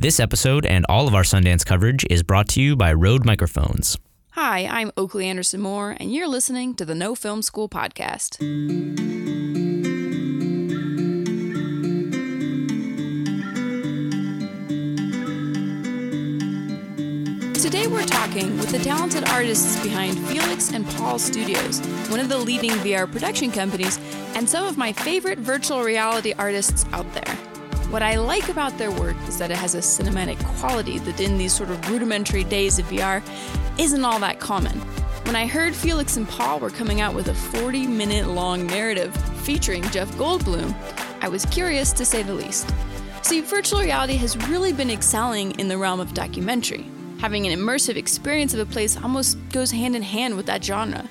This episode and all of our Sundance coverage is brought to you by Rode Microphones. Hi, I'm Oakley Anderson Moore, and you're listening to the No Film School podcast. Today we're talking with the talented artists behind Felix and Paul Studios, one of the leading VR production companies, and some of my favorite virtual reality artists out there. What I like about their work is that it has a cinematic quality that in these sort of rudimentary days of VR isn't all that common. When I heard Felix and Paul were coming out with a 40 minute long narrative featuring Jeff Goldblum, I was curious to say the least. See, virtual reality has really been excelling in the realm of documentary. Having an immersive experience of a place almost goes hand in hand with that genre.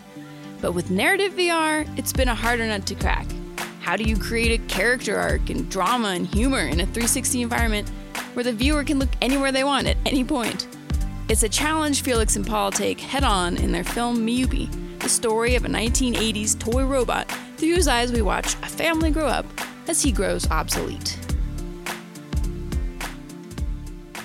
But with narrative VR, it's been a harder nut to crack. How do you create a character arc and drama and humor in a 360 environment where the viewer can look anywhere they want at any point? It's a challenge Felix and Paul take head on in their film Miyubi, the story of a 1980s toy robot through whose eyes we watch a family grow up as he grows obsolete.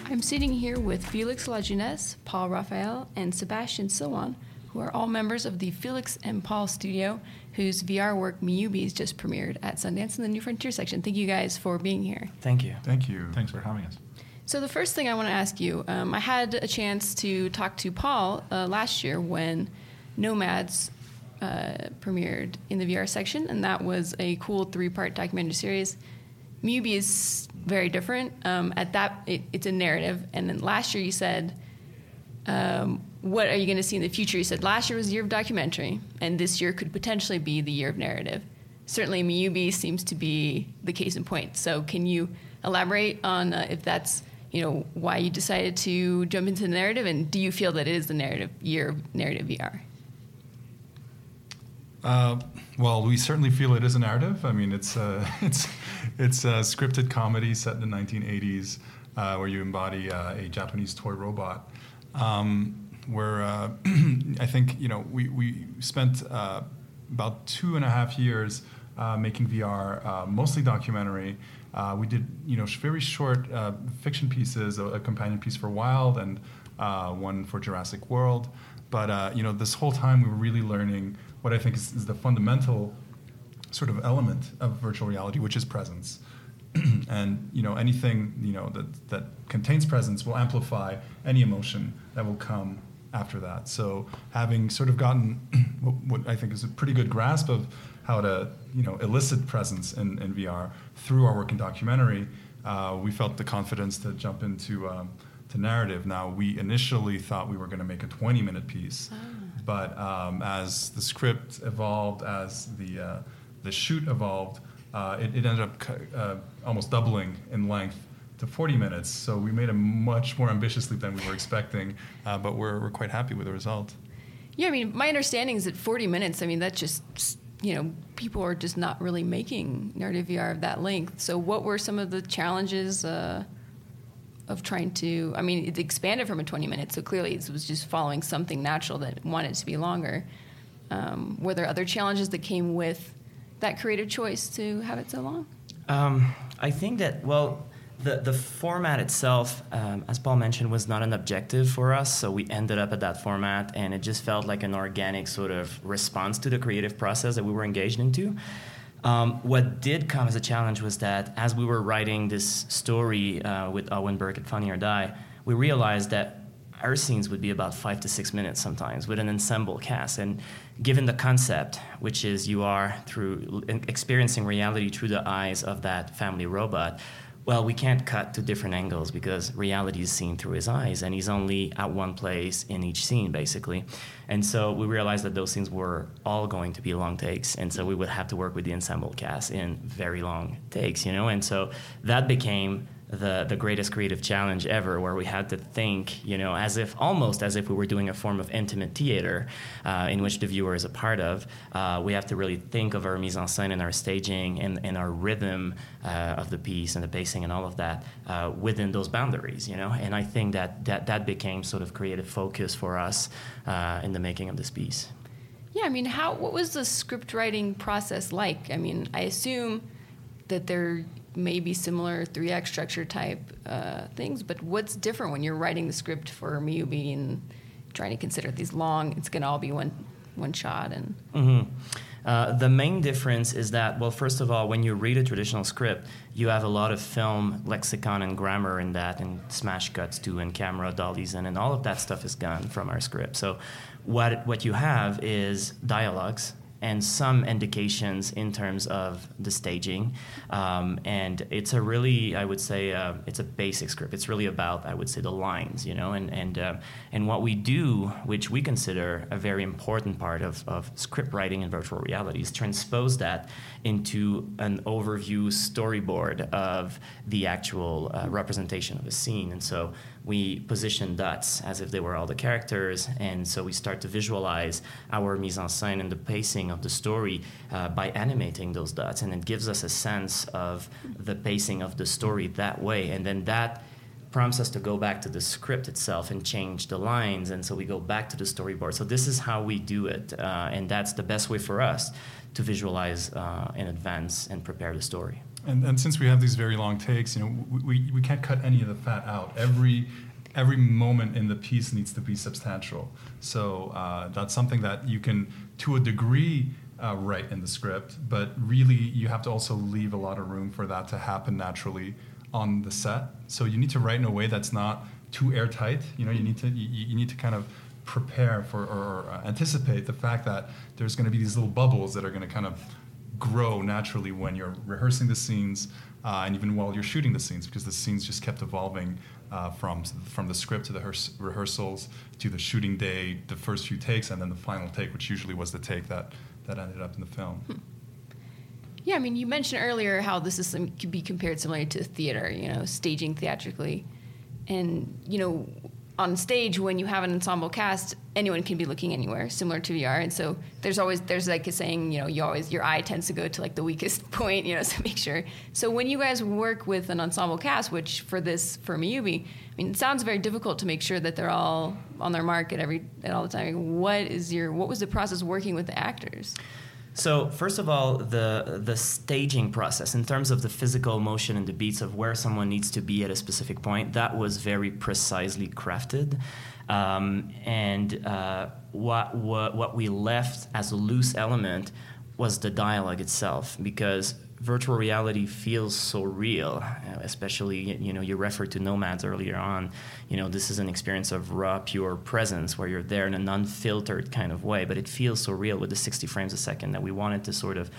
I'm sitting here with Felix Lajeunesse, Paul Raphael, and Sebastian Sylwan, who are all members of the Felix and Paul studio whose VR work Miyubi's just premiered at Sundance in the New Frontier section. Thank you guys for being here. Thank you. Thank you. Thanks for having us. So the first thing I want to ask you, um, I had a chance to talk to Paul uh, last year when Nomads uh, premiered in the VR section, and that was a cool three-part documentary series. Miyubi is very different. Um, at that, it, it's a narrative, and then last year you said um, what are you going to see in the future? You said last year was the year of documentary, and this year could potentially be the year of narrative. Certainly, Miyubi seems to be the case in point. So, can you elaborate on uh, if that's you know why you decided to jump into the narrative, and do you feel that it is the narrative year of narrative VR? Uh, well, we certainly feel it is a narrative. I mean, it's uh, it's it's a scripted comedy set in the 1980s uh, where you embody uh, a Japanese toy robot. Um, where uh, I think you know we we spent uh, about two and a half years uh, making VR, uh, mostly documentary. Uh, we did you know very short uh, fiction pieces, a, a, companion piece for Wild and one for Jurassic World. But you know this whole time we were really learning what I think is, is the fundamental sort of element of virtual reality, which is presence. and you know anything you know that that contains presence will amplify any emotion that will come after that. So having sort of gotten what, what, I think is a pretty good grasp of how to you know elicit presence in, in VR through our work in documentary, uh, we felt the confidence to jump into um, to narrative. Now we initially thought we were going to make a 20 minute piece, ah. but um, as the script evolved, as the uh, the shoot evolved, uh, it, it, ended up uh, almost doubling in length to 40 minutes. So we made a much more ambitious leap than we were expecting, uh, but we're, we're quite happy with the result. Yeah, I mean, my understanding is that 40 minutes, I mean, that's just, you know, people are just not really making narrative VR of that length. So what were some of the challenges uh, of trying to, I mean, it expanded from a 20 minutes, so clearly it was just following something natural that wanted to be longer. Um, were there other challenges that came with that creative choice to have it so long? Um, I think that, well, the, the format itself, um, as Paul mentioned, was not an objective for us. So we ended up at that format, and it just felt like an organic sort of response to the creative process that we were engaged into. Um, what did come as a challenge was that as we were writing this story uh, with Owen Burke at Funny or Die, we realized that our scenes would be about five to six minutes sometimes with an ensemble cast. And given the concept, which is you are through experiencing reality through the eyes of that family robot, well, we can't cut to different angles because reality is seen through his eyes, and he's only at one place in each scene, basically. And so we realized that those scenes were all going to be long takes, and so we would have to work with the ensemble cast in very long takes, you know. And so that became the the greatest creative challenge ever, where we had to think, you know, as if almost as if we were doing a form of intimate theater uh, in which the viewer is a part of. Uh, we have to really think of our mise en scène and our staging and, and our rhythm uh, of the piece and the pacing and all of that uh, within those boundaries, you know. And I think that that that became sort of creative focus for us uh, in the making of this piece. Yeah, I mean, how what was the script writing process like? I mean, I assume that there maybe similar three act structure type uh, things, but what's different when you're writing the script for Miyubi and trying to consider these long? It's going to all be one one shot and. Mm-hmm. Uh, the main difference is that, well, first of all, when you read a traditional script, you have a lot of film lexicon and grammar in that, and smash cuts too, and camera dollies, and, and all of that stuff is gone from our script. So, what what you have is dialogues and some indications in terms of the staging. Um, and it's a really, I would say, uh, it's a basic script. It's really about, I would say, the lines, you know, and and uh, and what we do, which we consider a very important part of, of script writing in virtual reality, is transpose that into an overview storyboard of the actual uh, representation of a scene. And so we position dots as if they were all the characters, and so we start to visualize our mise en scène and the pacing of the story uh, by animating those dots, and it gives us a sense of the pacing of the story that way, and then that prompts us to go back to the script itself and change the lines, and so we go back to the storyboard. So this is how we do it, uh, and that's the best way for us to visualize uh, in advance and prepare the story. And, and since we have these very long takes, you know, we, we can't cut any of the fat out. Every every moment in the piece needs to be substantial. So uh, that's something that you can, to a degree, uh, write in the script, but really you have to also leave a lot of room for that to happen naturally on the set. So you need to write in a way that's not too airtight. You know, you need to you, you need to kind of prepare for or, or anticipate the fact that there's going to be these little bubbles that are going to kind of grow naturally when you're rehearsing the scenes uh, and even while you're shooting the scenes because the scenes just kept evolving uh, from from the script to the rehearsals to the shooting day, the first few takes, and then the final take, which usually was the take that that ended up in the film. Hmm. Yeah, I mean, you mentioned earlier how this is could be compared similarly to theater, you know, staging theatrically, and you know, on stage when you have an ensemble cast anyone can be looking anywhere similar to vr and so there's always there's like a saying you know you always your eye tends to go to like the weakest point you know so make sure. So when you guys work with an ensemble cast which for this for miyubi i mean it sounds very difficult to make sure that they're all on their mark at every at all the time. What is your what was the process working with the actors so first of all, the the staging process in terms of the physical motion and the beats of where someone needs to be at a specific point, that was very precisely crafted. Um, and uh, what, what what we left as a loose element was the dialogue itself, because virtual reality feels so real, uh, especially, you know, you referred to Nomads earlier on. You know, this is an experience of raw, pure presence where you're there in an unfiltered kind of way, but it feels so real with the 60 frames a second that we wanted to sort of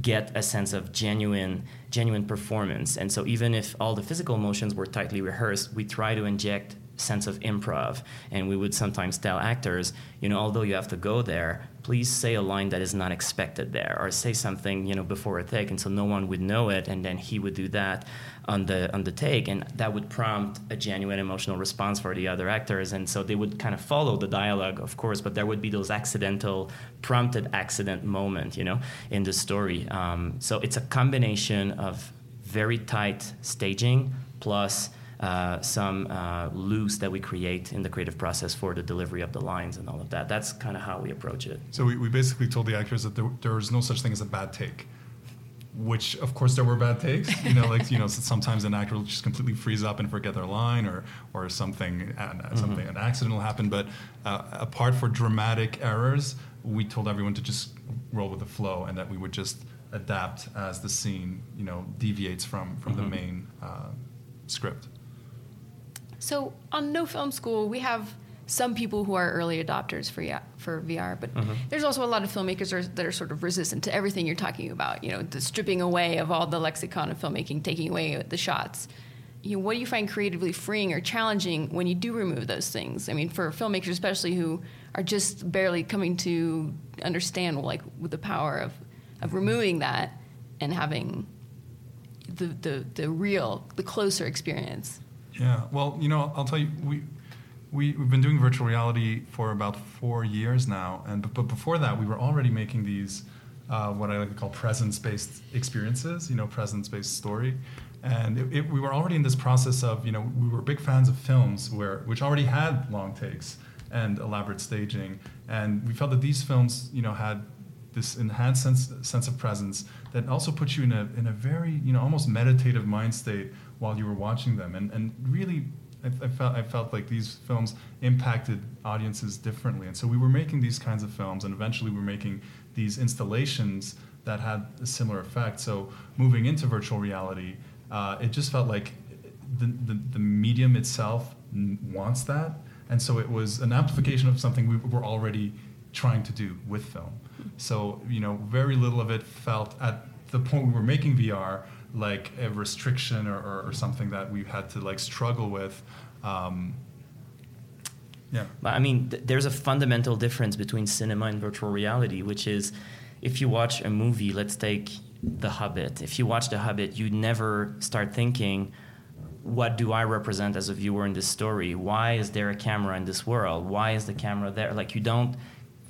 get a sense of genuine genuine performance and so even if all the physical motions were tightly rehearsed we try to inject sense of improv. And we would sometimes tell actors, you know, although you have to go there, please say a line that is not expected there, or say something, you know, before a take, and so no one would know it, and then he would do that on the on the take, and that would prompt a genuine emotional response for the other actors, and so they would kind of follow the dialogue, of course, but there would be those accidental, prompted accident moment, you know, in the story. Um, so it's a combination of very tight staging plus uh, some uh, loose that we create in the creative process for the delivery of the lines and all of that. That's kind of how we approach it. So we, we basically told the actors that there, there was no such thing as a bad take. Which, of course, there were bad takes. You know, like you know, sometimes an actor will just completely freeze up and forget their line, or or something, uh, something, mm-hmm. an accident will happen. But uh, apart for dramatic errors, we told everyone to just roll with the flow, and that we would just adapt as the scene, you know, deviates from from mm-hmm. the main uh, script. So on No Film School, we have some people who are early adopters for yeah, for VR, but mm-hmm. there's also a lot of filmmakers are, that are sort of resistant to everything you're talking about. You know, the stripping away of all the lexicon of filmmaking, taking away the shots. You know, what do you find creatively freeing or challenging when you do remove those things? I mean, for filmmakers especially who are just barely coming to understand like with the power of of removing that and having the the, the real, the closer experience. Yeah, well, you know, I'll tell you, we, we, we've been doing virtual reality for about four years now. And but, but before that, we were already making these, uh, what I like to call presence based experiences, you know, presence based story. And it, it, we were already in this process of, you know, we were big fans of films where, which already had long takes and elaborate staging. And we felt that these films, you know, had this enhanced sense, sense of presence that also puts you in a in a very you know almost meditative mind state while you were watching them, and and really. I, I felt I felt like these films impacted audiences differently, and so we were making these kinds of films, and eventually we were making these installations that had a similar effect. So moving into virtual reality, uh, it just felt like the, the, the medium itself wants that, and so it was an amplification of something we were already trying to do with film. So you know, very little of it felt at the point we were making VR like a restriction or, or, or something that we've had to like struggle with. Um, yeah. I mean, th- there's a fundamental difference between cinema and virtual reality, which is if you watch a movie, let's take The Hobbit. If you watch The Hobbit, you never start thinking, what do I represent as a viewer in this story? Why is there a camera in this world? Why is the camera there? Like you don't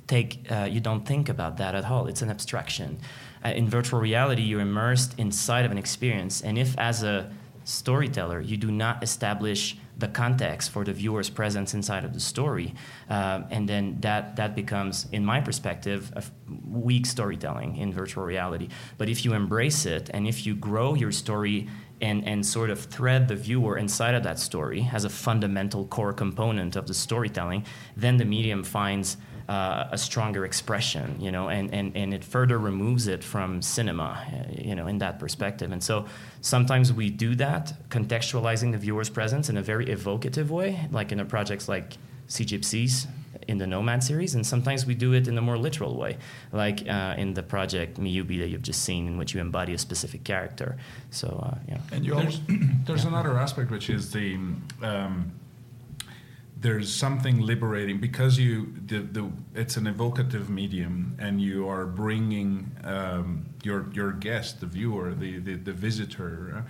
take, uh, you don't think about that at all. It's an abstraction. Uh, in virtual reality, you're immersed inside of an experience, and if as a storyteller you do not establish the context for the viewer's presence inside of the story. Um, and then that, that becomes, in my perspective, a weak storytelling in virtual reality. But if you embrace it and if you grow your story and, and sort of thread the viewer inside of that story as a fundamental core component of the storytelling, then the medium finds uh, a stronger expression, you know, and, and, and it further removes it from cinema, uh, you know, in that perspective. And so sometimes we do that, contextualizing the viewer's presence in a very evocative way, like in a projects like Sea Gypsies in the Nomad series, and sometimes we do it in a more literal way, like uh, in the project Miyubi that you've just seen, in which you embody a specific character. So, uh, yeah. And you there's, there's yeah. another aspect which is the um, there's something liberating because you the, the it's an evocative medium and you are bringing um, your your guest the viewer the the, the visitor uh,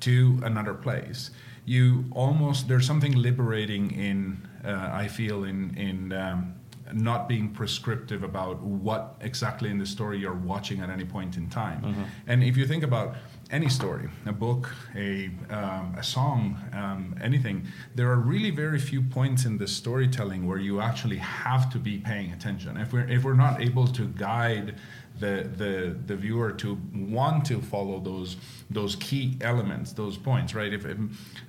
to another place you almost there's something liberating in uh, I feel in in um, not being prescriptive about what exactly in the story you're watching at any point in time mm-hmm. and if you think about any story, a book, a, um, a song, um, anything, there are really very few points in the storytelling where you actually have to be paying attention. If we're, if we're not able to guide the, the, the viewer to want to follow those, those key elements, those points, right? If,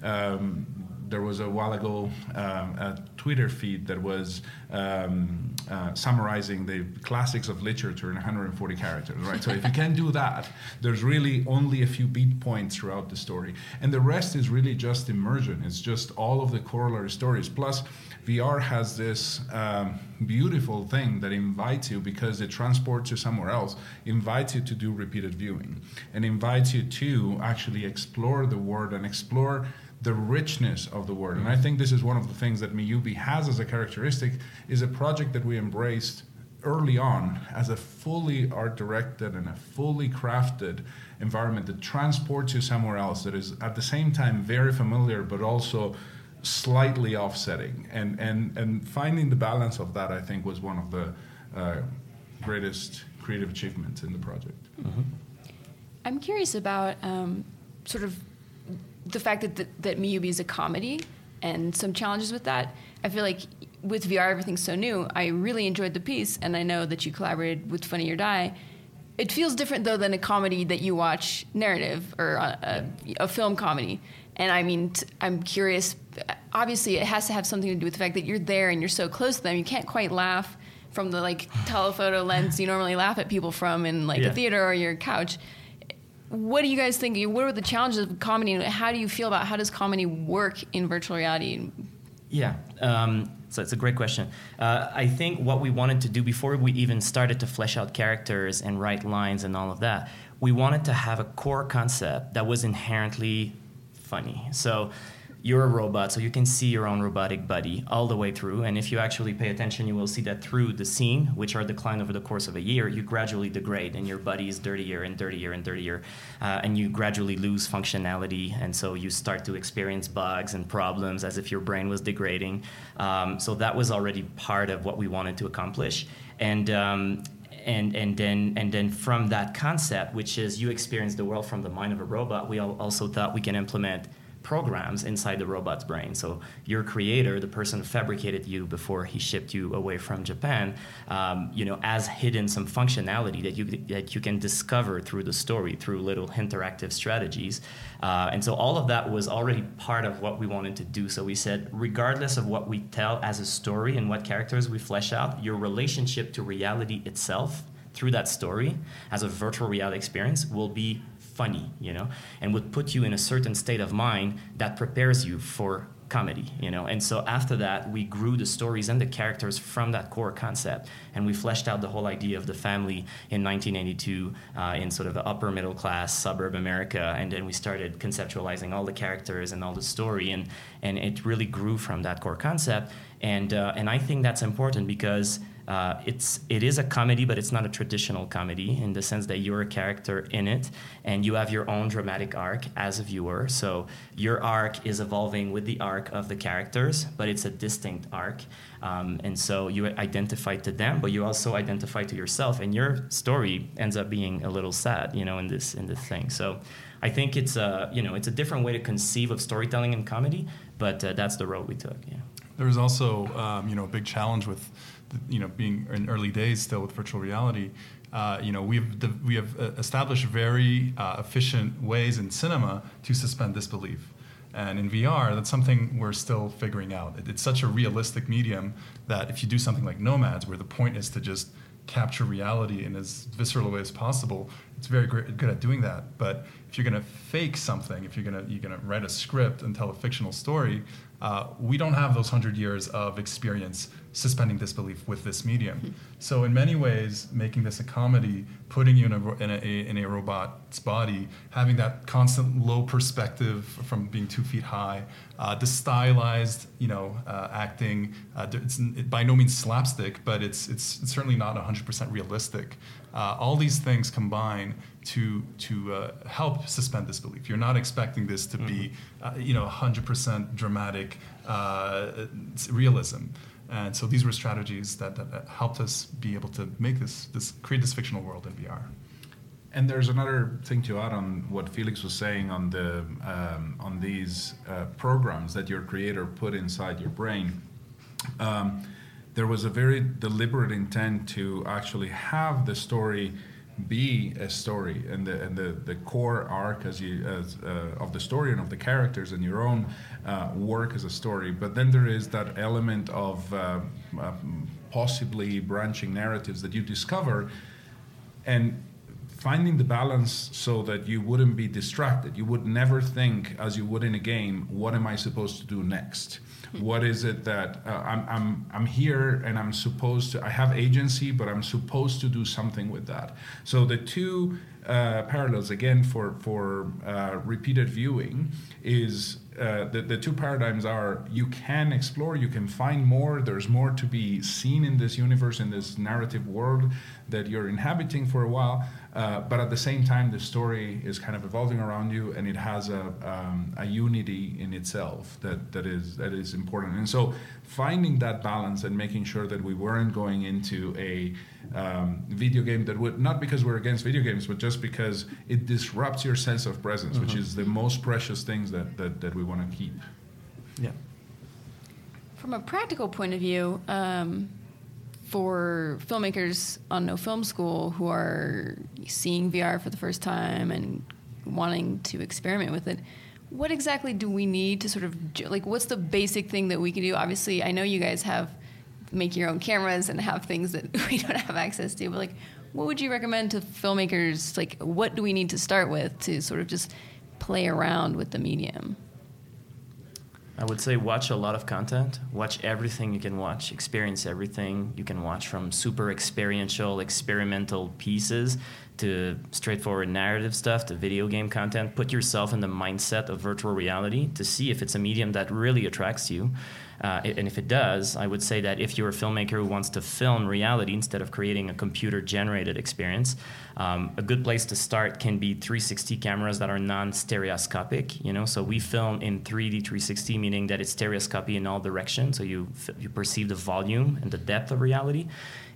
um, there was a while ago um, a Twitter feed that was um, uh, summarizing the classics of literature in 140 characters, right? so if you can do that, there's really only a few beat points throughout the story, and the rest is really just immersion. It's just all of the corollary stories. Plus, VR has this um, beautiful thing that invites you because it transports you somewhere else, invites you to do repeated viewing, and invites you to actually explore the world and explore the richness of the word. And I think this is one of the things that Miyubi has as a characteristic is a project that we embraced early on as a fully art directed and a fully crafted environment that transports you somewhere else that is at the same time very familiar but also slightly offsetting and and and finding the balance of that I think was one of the uh, greatest creative achievements in the project. Mm-hmm. I'm curious about um, sort of the fact that, that, that Miyubi is a comedy and some challenges with that. I feel like with VR, everything's so new. I really enjoyed the piece, and I know that you collaborated with Funny or Die. It feels different though than a comedy that you watch narrative or a, a, a film comedy. And I mean, t- I'm curious. Obviously, it has to have something to do with the fact that you're there and you're so close to them. You can't quite laugh from the like telephoto lens you normally laugh at people from in like yeah. a theater or your couch what do you guys think? What are the challenges of comedy? How do you feel about how does comedy work in virtual reality? Yeah, um, so it's a great question. Uh, I think what we wanted to do before we even started to flesh out characters and write lines and all of that, we wanted to have a core concept that was inherently funny. So you're a robot, so you can see your own robotic buddy all the way through. And if you actually pay attention, you will see that through the scene, which are declined over the course of a year, you gradually degrade, and your buddy is dirtier and dirtier and dirtier, uh, and you gradually lose functionality, and so you start to experience bugs and problems as if your brain was degrading. Um, so that was already part of what we wanted to accomplish, and. Um, and, and then and then from that concept, which is you experience the world from the mind of a robot, we also thought we can implement programs inside the robot's brain. So your creator, the person who fabricated you before he shipped you away from Japan, um, you know, has hidden some functionality that you that you can discover through the story through little interactive strategies. Uh, and so all of that was already part of what we wanted to do. So we said, regardless of what we tell as a story and what characters we flesh out, your relationship to reality itself through that story as a virtual reality experience will be funny, you know, and would put you in a certain state of mind that prepares you for comedy, you know. And so after that, we grew the stories and the characters from that core concept, and we fleshed out the whole idea of the family in 1982 uh, in sort of the upper middle class suburb America, and then we started conceptualizing all the characters and all the story, and and it really grew from that core concept, and uh, and I think that's important because uh, it's it is a comedy, but it's not a traditional comedy in the sense that you're a character in it, and you have your own dramatic arc as a viewer. So your arc is evolving with the arc of the characters, but it's a distinct arc, um, and so you identify to them, but you also identify to yourself, and your story ends up being a little sad, you know, in this in this thing. So. I think it's a you know it's a different way to conceive of storytelling and comedy, but uh, that's the road we took. Yeah. There was also um, you know a big challenge with you know, being in early days still with virtual reality, uh, you know, we've we have uh, established very uh, efficient ways in cinema to suspend disbelief. And in VR, that's something we're still figuring out. It's such a realistic medium that if you do something like Nomads, where the point is to just capture reality in as visceral a way as possible, it's very great, good at doing that. But if you're going to fake something, if you're going to you're going to write a script and tell a fictional story, uh, we don't have those hundred years of experience suspending disbelief with this medium. So in many ways, making this a comedy, putting you in a, in a, in a robot's body, having that constant low perspective from being two feet high, uh, the stylized, you know, uh, acting, uh, it's it, by no means slapstick, but it's, it's, it's certainly not 100% realistic. Uh, all these things combine to to uh, help suspend disbelief. You're not expecting this to mm-hmm. be, uh, you know, 100% dramatic uh, realism. And so these were strategies that, that, that, helped us be able to make this, this create this fictional world in VR. And there's another thing to add on what Felix was saying on the um, on these uh, programs that your creator put inside your brain. Um, there was a very deliberate intent to actually have the story be a story and the and the, the core arc as you as uh, of the story and of the characters and your own uh, work as a story. But then there is that element of uh, uh possibly branching narratives that you discover and finding the balance so that you wouldn't be distracted you would never think as you would in a game what am i supposed to do next what is it that uh, I'm, I'm, I'm here and I'm supposed to, I have agency, but I'm supposed to do something with that. So the two uh, parallels, again, for, for uh, repeated viewing is uh, the, the two paradigms are you can explore, you can find more, there's more to be seen in this universe, in this narrative world that you're inhabiting for a while. Uh, but at the same time, the story is kind of evolving around you, and it has a, um, a unity in itself that, that is that is important. And so, finding that balance and making sure that we weren't going into a um, video game that would not because we're against video games, but just because it disrupts your sense of presence, mm-hmm. which is the most precious things that that, that we want to keep. Yeah. From a practical point of view. Um, for filmmakers on No Film School who are seeing VR for the first time and wanting to experiment with it, what exactly do we need to sort of like? What's the basic thing that we can do? Obviously, I know you guys have make your own cameras and have things that we don't have access to, but like, what would you recommend to filmmakers? Like, what do we need to start with to sort of just play around with the medium? I would say watch a lot of content. Watch everything you can watch. Experience everything you can watch from super experiential, experimental pieces to straightforward narrative stuff to video game content. Put yourself in the mindset of virtual reality to see if it's a medium that really attracts you. Uh, and if it does, I would say that if you're a filmmaker who wants to film reality instead of creating a computer generated experience, um, a good place to start can be 360 cameras that are non stereoscopic. You know, so we film in 3D 360, meaning that it's stereoscopy in all directions, so you you perceive the volume and the depth of reality.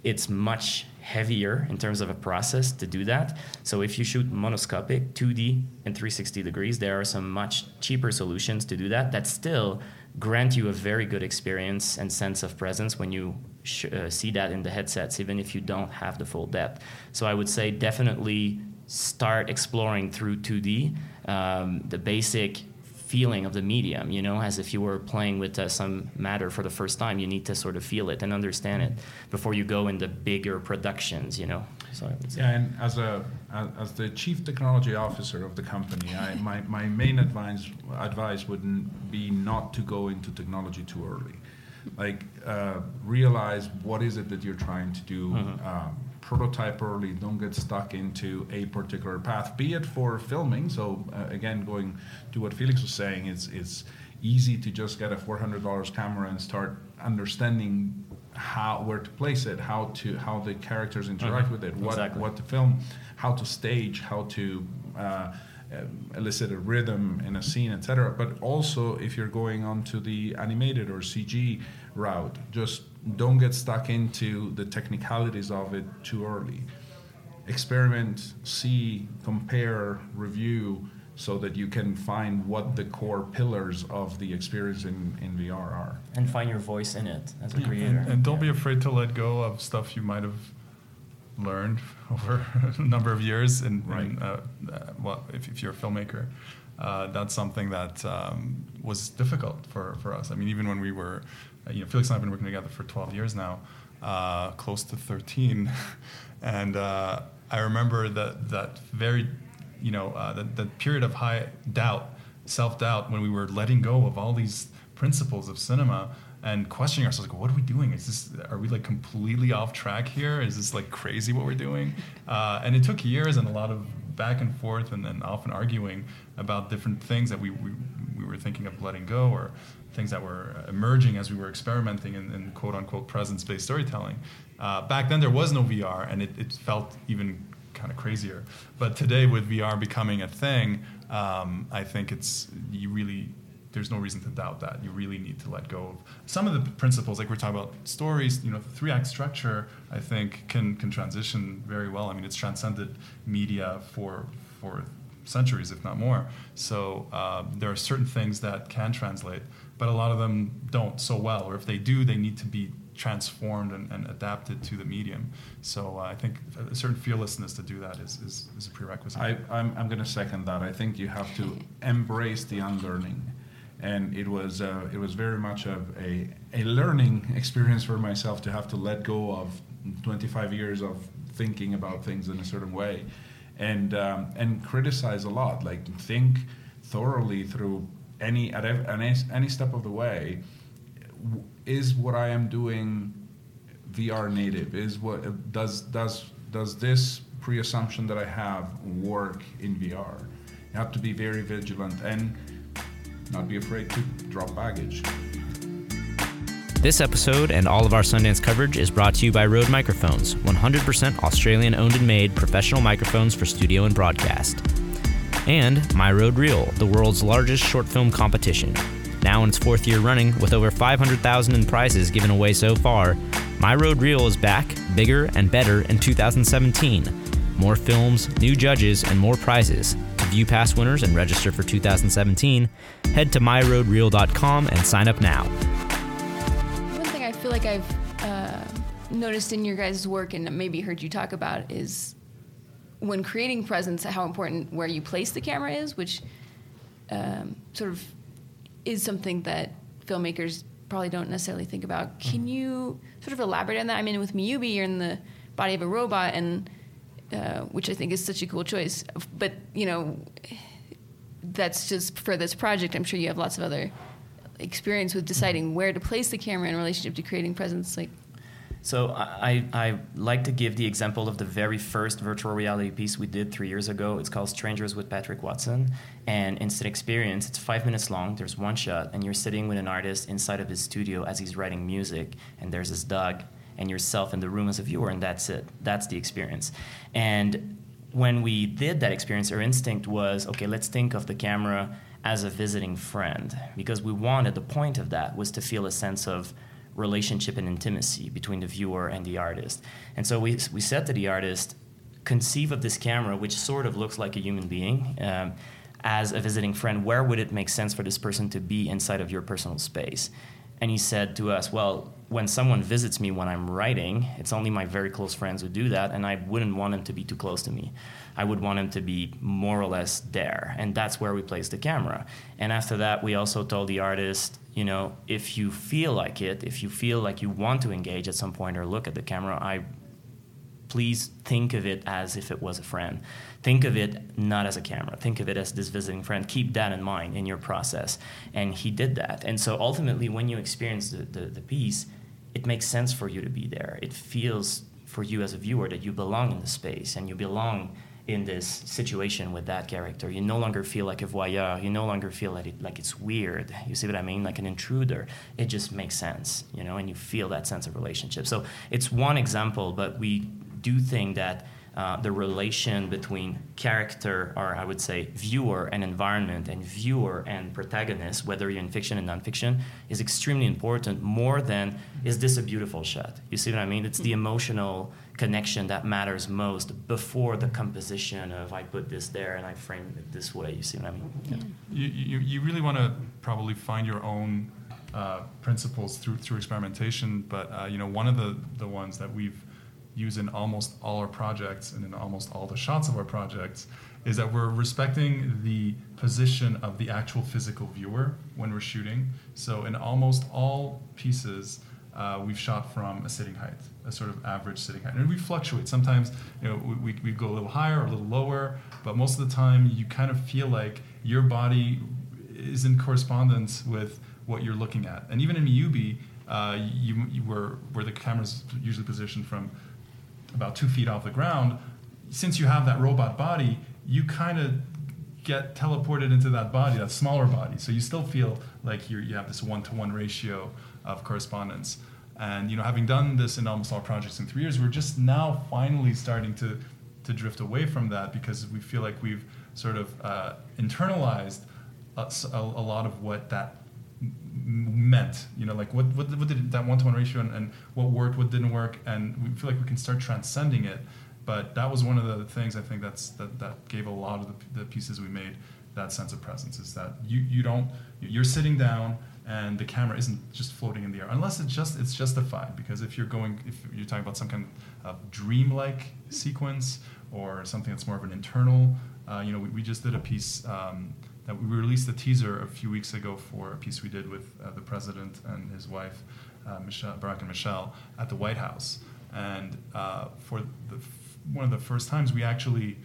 It's much heavier in terms of a process to do that. So if you shoot monoscopic 2D and 360 degrees, there are some much cheaper solutions to do that that still grant you a very good experience and sense of presence when you sh- uh, see that in the headsets, even if you don't have the full depth. So I would say definitely start exploring through 2D um, the basic feeling of the medium, you know, as if you were playing with uh, some matter for the first time. You need to sort of feel it and understand it before you go into bigger productions, you know. So yeah, and as a as the chief technology officer of the company, I, my, my main advice advice would be not to go into technology too early. Like uh, realize what is it that you're trying to do. Mm-hmm. Um, prototype early. Don't get stuck into a particular path, be it for filming. So uh, again, going to what Felix was saying, it's it's easy to just get a $400 camera and start understanding how where to place it, how to how the characters interact mm-hmm. with it, what exactly. what to film, how to stage, how to uh, elicit a rhythm in a scene, etc. But also, if you're going on to the animated or CG route, just don't get stuck into the technicalities of it too early. Experiment, see, compare, review, so that you can find what the core pillars of the experience in, in VR are. And find your voice in it as a yeah. creator. And, and don't yeah. be afraid to let go of stuff you might have learned over a number of years. And, right. And, uh, uh, well, if, if, you're a filmmaker, uh, that's something that um, was difficult for, for us. I mean, even when we were you know, Felix and I have been working together for 12 years now, uh, close to 13, and uh, I remember that that very, you know, uh, that, that period of high doubt, self doubt, when we were letting go of all these principles of cinema and questioning ourselves, like, what are we doing? Is this are we like completely off track here? Is this like crazy what we're doing? Uh, and it took years and a lot of back and forth and then often arguing about different things that we, we, we were thinking of letting go or things that were emerging as we were experimenting in, in quote unquote presence based storytelling. Uh, back then, there was no VR, and it, it felt even kind of crazier. But today, with VR becoming a thing, um, I think it's you really there's no reason to doubt that. You really need to let go of some of the principles, like we're talking about stories. You know, three act structure, I think, can can transition very well. I mean, it's transcended media for for centuries, if not more. So uh, there are certain things that can translate but a lot of them don't so well, or if they do, they need to be transformed and, and adapted to the medium. So uh, I think a certain fearlessness to do that is, is, is a prerequisite. I, I'm, I'm going to second that. I think you have to embrace the unlearning. And it was, uh, it was very much of a, a learning experience for myself to have to let go of 25 years of thinking about things in a certain way. And, um, and criticize a lot. Like, think thoroughly through any at any, any step of the way. Is what I am doing VR native? Is what does does does this pre-assumption that I have work in VR you have to be very vigilant. And not be afraid to drop baggage this episode and all of our Sundance coverage is brought to you by Rode Microphones, 100% Australian owned and made professional microphones for studio and broadcast and My Rode Reel, the world's largest short film competition. Now in its fourth year running, with over 500,000 in prizes given away so far, My Rode Reel is back, bigger and better in 2017. More films, new judges, and more prizes. View past winners and register for 2017, head to myrodereel.com and sign up now. One thing I feel like I've uh, noticed in your guys' work and maybe heard you talk about is when creating presence, how important where you place the camera is, which um, sort of is something that filmmakers probably don't necessarily think about. Can mm-hmm. you sort of elaborate on that? I mean, with Miyubi, you're in the body of a robot, and uh, which I think is such a cool choice. But you know, that's just for this project. I'm sure you have lots of other experience with deciding where to place the camera in relationship to creating presence. Like, so I, I like to give the example of the very first virtual reality piece we did three years ago. It's called Strangers with Patrick Watson. And instant experience, it's five minutes long, there's one shot, and you're sitting with an artist inside of his studio as he's writing music, and there's his dog and yourself in the room as a viewer, and that's it. That's the experience. And when we did that experience, our instinct was okay, let's think of the camera as a visiting friend because we wanted the point of that was to feel a sense of relationship and intimacy between the viewer and the artist. And so we, we said to the artist, conceive of this camera, which sort of looks like a human being, um, as a visiting friend. Where would it make sense for this person to be inside of your personal space? And he said to us, Well, when someone visits me when I'm writing, it's only my very close friends who do that, and I wouldn't want them to be too close to me. I would want him to be more or less there. And that's where we place the camera. And after that, we also told the artist, you know, if you feel like it, if you feel like you want to engage at some point or look at the camera, I please think of it as if it was a friend. Think of it not as a camera. Think of it as this visiting friend. Keep that in mind in your process. And he did that. And so ultimately, when you experience the, the, the piece, it makes sense for you to be there. It feels for you as a viewer that you belong in the space and you belong in this situation with that character. You no longer feel like a voyeur. You no longer feel like, it, like it's weird. You see what I mean? Like an intruder. It just makes sense, you know, and you feel that sense of relationship. So it's one example, but we do think that uh, the relation between character, or I would say viewer and environment, and viewer and protagonist, whether you're in fiction and nonfiction, is extremely important. More than is this a beautiful shot? You see what I mean? It's the emotional connection that matters most before the composition of I put this there and I frame it this way. You see what I mean? Yeah. You, you, you really want to probably find your own uh, principles through through experimentation, but uh, you know one of the the ones that we've use in almost all our projects and in almost all the shots of our projects is that we're respecting the position of the actual physical viewer when we're shooting. So in almost all pieces, uh, we've shot from a sitting height, a sort of average sitting height, and we fluctuate. Sometimes, you know, we, we go a little higher or a little lower, but most of the time, you kind of feel like your body is in correspondence with what you're looking at. And even in Miyubi, uh, you, you were where the camera's usually positioned from about two feet off the ground, since you have that robot body, you kind of get teleported into that body, that smaller body. So you still feel like you you have this one to one ratio of correspondence. And you know, having done this in almost all projects in three years, we're just now finally starting to to drift away from that because we feel like we've sort of uh, internalized a, a, a, lot of what that meant you know like what what, what did that one-to-one ratio and, and, what worked what didn't work and we feel like we can start transcending it. But that was one of the things i think that's that, that gave a lot of the, the pieces we made that sense of presence is that you you don't you're sitting down and the camera isn't just floating in the air unless it's just it's justified. Because if you're going if you're talking about some kind of dreamlike sequence or something that's more of an internal uh, you know we, we just did a piece um, we released a teaser a few weeks ago for a piece we did with uh, the president and his wife, uh, Michelle, Barack and Michelle, at the White House. And uh, for the, one of the first times, we actually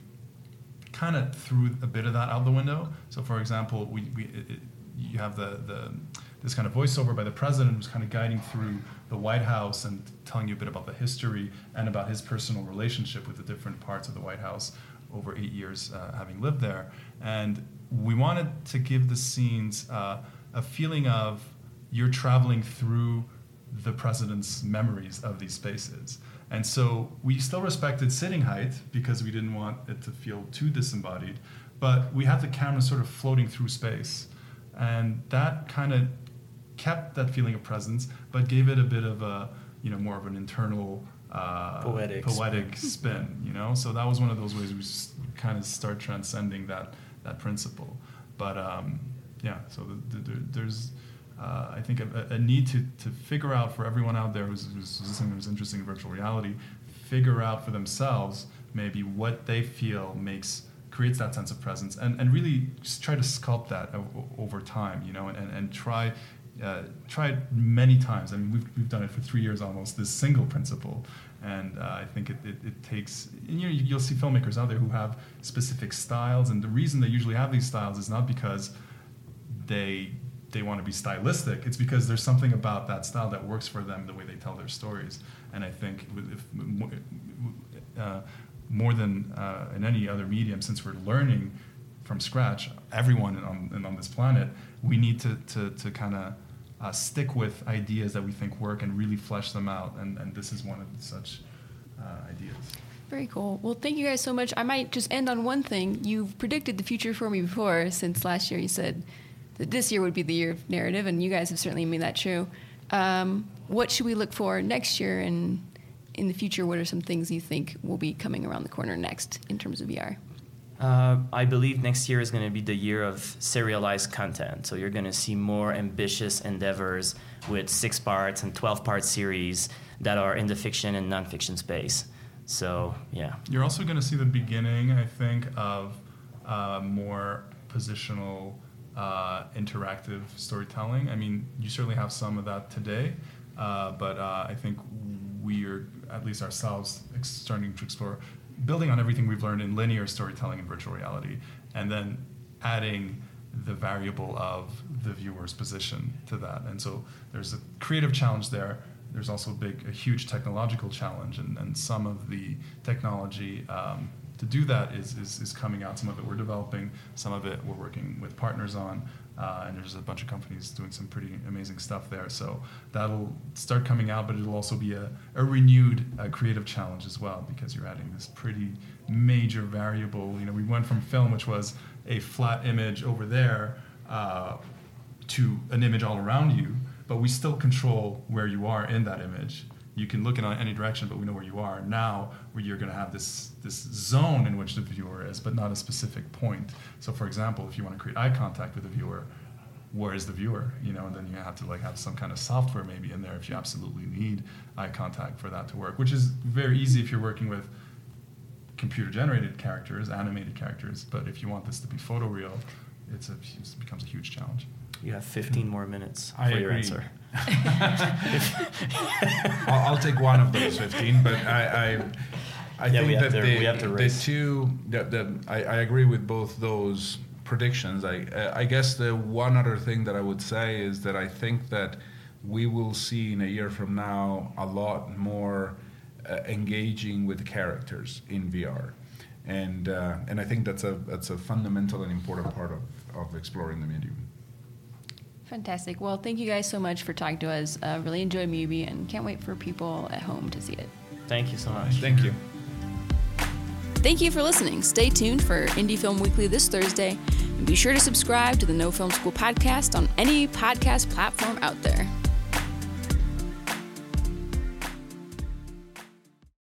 kind of threw a bit of that out the window. So, for example, we, we it, it, you have the, the this kind of voiceover by the president who's kind of guiding through the White House and telling you a bit about the history and about his personal relationship with the different parts of the White House over eight years uh, having lived there. And we wanted to give the scenes uh, a feeling of you're traveling through the president's memories of these spaces. And so we still respected sitting height because we didn't want it to feel too disembodied, but we had the camera sort of floating through space. And that kind of kept that feeling of presence, but gave it a bit of a, you know, more of an internal uh, poetic, poetic spin. spin. you know? So that was one of those ways we kind of start transcending that that principle. But um, yeah, so the, the, there's uh, I think a, a, need to, to figure out for everyone out there who's, who's listening who's interested in virtual reality, figure out for themselves maybe what they feel makes creates that sense of presence and, and really just try to sculpt that over time, you know, and, and try uh, many times. I mean, we've, we've done it for three years almost, this single principle. And uh, I think it, it, it takes, you know, you'll see filmmakers out there who have specific styles. And the reason they usually have these styles is not because they they want to be stylistic. It's because there's something about that style that works for them, the way they tell their stories. And I think if, uh, more than uh, in any other medium, since we're learning from scratch, everyone on, on this planet, we need to, to, to kind of uh, stick with ideas that we think work and really flesh them out. And, and this is one of such uh, ideas. Very cool. Well, thank you guys so much. I might just end on one thing. You've predicted the future for me before, since last year you said that this year would be the year of narrative, and you guys have certainly made that true. Um, what should we look for next year and in the future? What are some things you think will be coming around the corner next in terms of VR? Uh, I believe next year is going to be the year of serialized content. So you're going to see more ambitious endeavors with six parts and 12 part series that are in the fiction and nonfiction space. So, yeah. You're also going to see the beginning, I think, of uh, more positional, uh, interactive storytelling. I mean, you certainly have some of that today, uh, but uh, I think we are, at least ourselves, starting to explore building on everything we've learned in linear storytelling and virtual reality, and then adding the variable of the viewer's position to that. And so there's a creative challenge there. There's also a big, a huge technological challenge, and, and some of the technology um, to do that is, is, is coming out. Some of it we're developing, some of it we're working with partners on. Uh, and there's a bunch of companies doing some pretty amazing stuff there. So that'll start coming out, but it'll also be a, a renewed uh, creative challenge as well because you're adding this pretty major variable. You know, we went from film, which was a flat image over there, uh, to an image all around you, but we still control where you are in that image. You can look in any direction, but we know where you are. Now, where you're going to have this this zone in which the viewer is, but not a specific point. So, for example, if you want to create eye contact with the viewer, where is the viewer? You know, and then you have to like have some kind of software maybe in there if you absolutely need eye contact for that to work, which is very easy if you're working with computer generated characters, animated characters. But if you want this to be photoreal, it's a it becomes a huge challenge. You have 15 more minutes I for your agree. I'll, I'll take one of those 15, but I, I, I Yeah, think that to- the, we have to the two, the, the, I, I agree with both those predictions. I, uh, I guess the one other thing that I would say is that I think that we will see in a year from now a lot more uh, engaging with characters in VR. And, uh, and I think that's a, that's a fundamental and important part of, of exploring the medium. Fantastic. Well, thank you guys so much for talking to us. Uh, really enjoyed Miyubi and can't wait for people at home to see it. Thank you so much. Thank you. Thank you for listening. Stay tuned for Indie Film Weekly this Thursday. And be sure to subscribe to the No Film School podcast on any podcast platform out there.